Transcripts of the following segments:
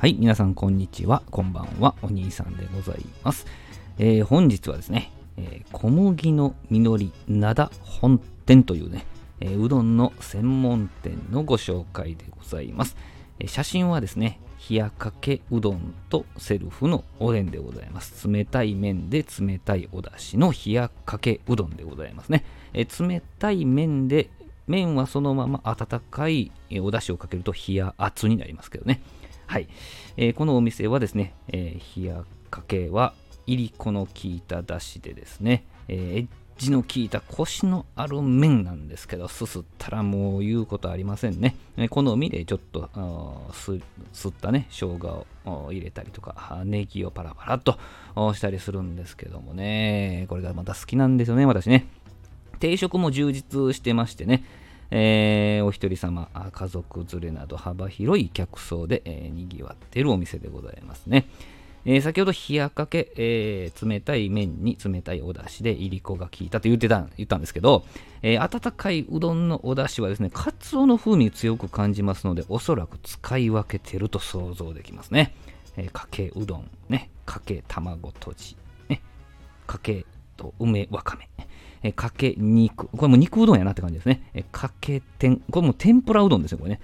はい、皆さんこんにちは、こんばんは、お兄さんでございます。えー本日はですね、えー小麦の実り灘本店というね、えーうどんの専門店のご紹介でございます。え写真はですね、冷やかけうどんとセルフのおでんでございます。冷たい麺で冷たいお出汁の冷やかけうどんでございますね。え冷たい麺で麺はそのまま温かいお出汁をかけると冷や熱になりますけどね。はい。えーこのお店はですね、えー冷やかけはいりこの効いただしでですね、えーエッジの効いたコシのある麺なんですけど、すすったらもう言うことありませんね。えー好みでちょっとすすったね、生姜を入れたりとか、ネギをパラパラっとしたりするんですけどもね、これがまた好きなんですよね、私ね。定食も充実してましてね、えーお一人様、家族連れなど幅広い客層で、えー、にぎわっているお店でございますね。えー先ほど冷やかけ、えー冷たい麺に冷たいお出汁でいりこが効いたと言ってた言ったんですけど、えー温かいうどんのお出汁はですね、かつおの風味強く感じますので、おそらく使い分けてると想像できますね。えーかけうどん、ね、かけ卵とじ、ね、かけと梅わかめ、えーかけ肉、これも肉うどんやなって感じですね。えーかけ天、これも天ぷらうどんですよ、これね。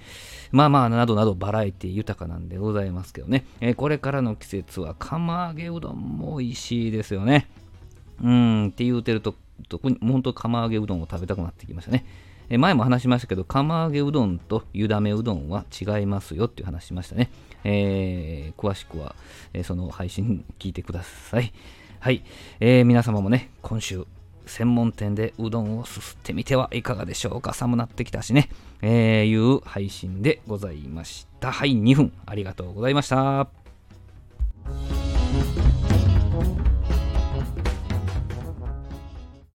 まあまあ、などなどバラエティ豊かなんでございますけどね。えーこれからの季節は釜揚げうどんも美味しいですよね。うん、って言うてると、特に本当釜揚げうどんを食べたくなってきましたね。え前も話しましたけど、釜揚げうどんと湯だめうどんは違いますよっていう話しましたね。えー詳しくは、えーその配信聞いてください。はい、えー皆様もね、今週、専門店でうどんをすすってみてはいかがでしょうか寒なってきたしね、えーいう配信でございました。はい、2分ありがとうございました。